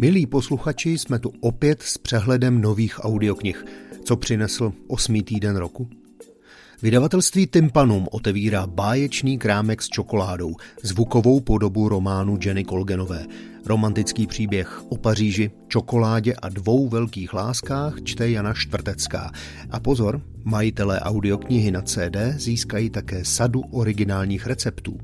Milí posluchači, jsme tu opět s přehledem nových audioknih. Co přinesl osmý týden roku? Vydavatelství Tympanum otevírá báječný krámek s čokoládou, zvukovou podobu románu Jenny Kolgenové. Romantický příběh o Paříži, čokoládě a dvou velkých láskách čte Jana Štvrtecká. A pozor, majitelé audioknihy na CD získají také sadu originálních receptů.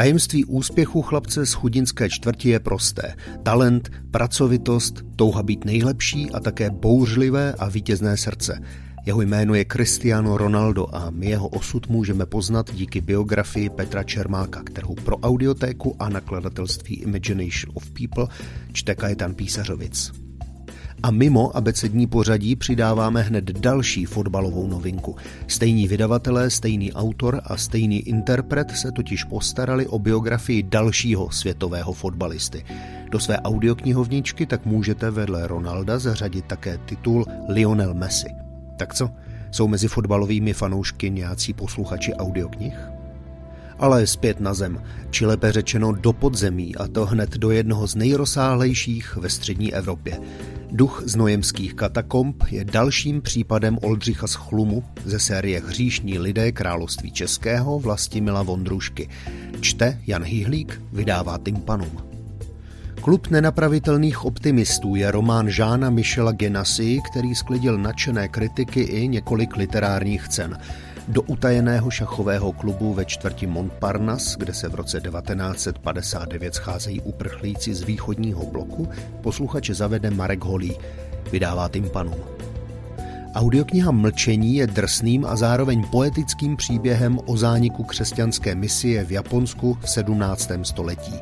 Tajemství úspěchu chlapce z chudinské čtvrti je prosté. Talent, pracovitost, touha být nejlepší a také bouřlivé a vítězné srdce. Jeho jméno je Cristiano Ronaldo a my jeho osud můžeme poznat díky biografii Petra Čermáka, kterou pro audiotéku a nakladatelství Imagination of People čte Kajetan Písařovic. A mimo abecední pořadí přidáváme hned další fotbalovou novinku. Stejní vydavatelé, stejný autor a stejný interpret se totiž postarali o biografii dalšího světového fotbalisty. Do své audioknihovničky tak můžete vedle Ronalda zařadit také titul Lionel Messi. Tak co? Jsou mezi fotbalovými fanoušky nějací posluchači audioknih? ale zpět na zem, či lépe řečeno do podzemí a to hned do jednoho z nejrozsáhlejších ve střední Evropě. Duch znojemských katakomb je dalším případem Oldřicha z Chlumu ze série Hříšní lidé království českého Vlastimila Vondrušky. Čte Jan Hyhlík, vydává Tympanum. Klub nenapravitelných optimistů je román Žána Michela Genasy, který sklidil nadšené kritiky i několik literárních cen do utajeného šachového klubu ve čtvrti Montparnasse, kde se v roce 1959 scházejí uprchlíci z východního bloku, posluchače zavede Marek Holý, vydává Tympanum. Audiokniha Mlčení je drsným a zároveň poetickým příběhem o zániku křesťanské misie v Japonsku v 17. století.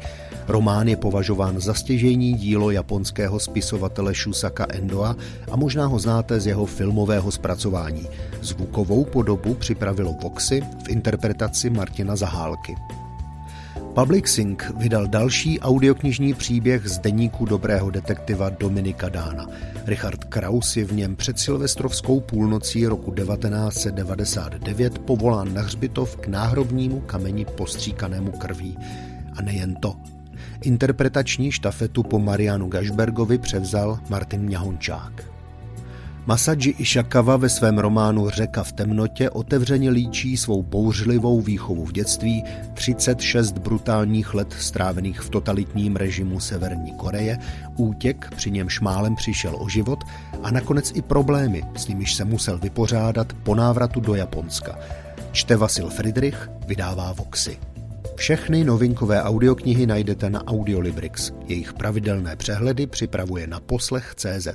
Román je považován za stěžejní dílo japonského spisovatele Shusaka Endoa a možná ho znáte z jeho filmového zpracování. Zvukovou podobu připravilo Voxy v interpretaci Martina Zahálky. Public Sync vydal další audioknižní příběh z deníku dobrého detektiva Dominika Dána. Richard Kraus je v něm před silvestrovskou půlnocí roku 1999 povolán na hřbitov k náhrobnímu kameni postříkanému krví. A nejen to. Interpretační štafetu po Marianu Gašbergovi převzal Martin Mňahončák. Masaji Ishikawa ve svém románu Řeka v temnotě otevřeně líčí svou bouřlivou výchovu v dětství, 36 brutálních let strávených v totalitním režimu Severní Koreje, útěk, při němž málem přišel o život a nakonec i problémy, s nimiž se musel vypořádat po návratu do Japonska. Čte Vasil Friedrich, vydává Voxy. Všechny novinkové audioknihy najdete na Audiolibrix. Jejich pravidelné přehledy připravuje na poslech CZ.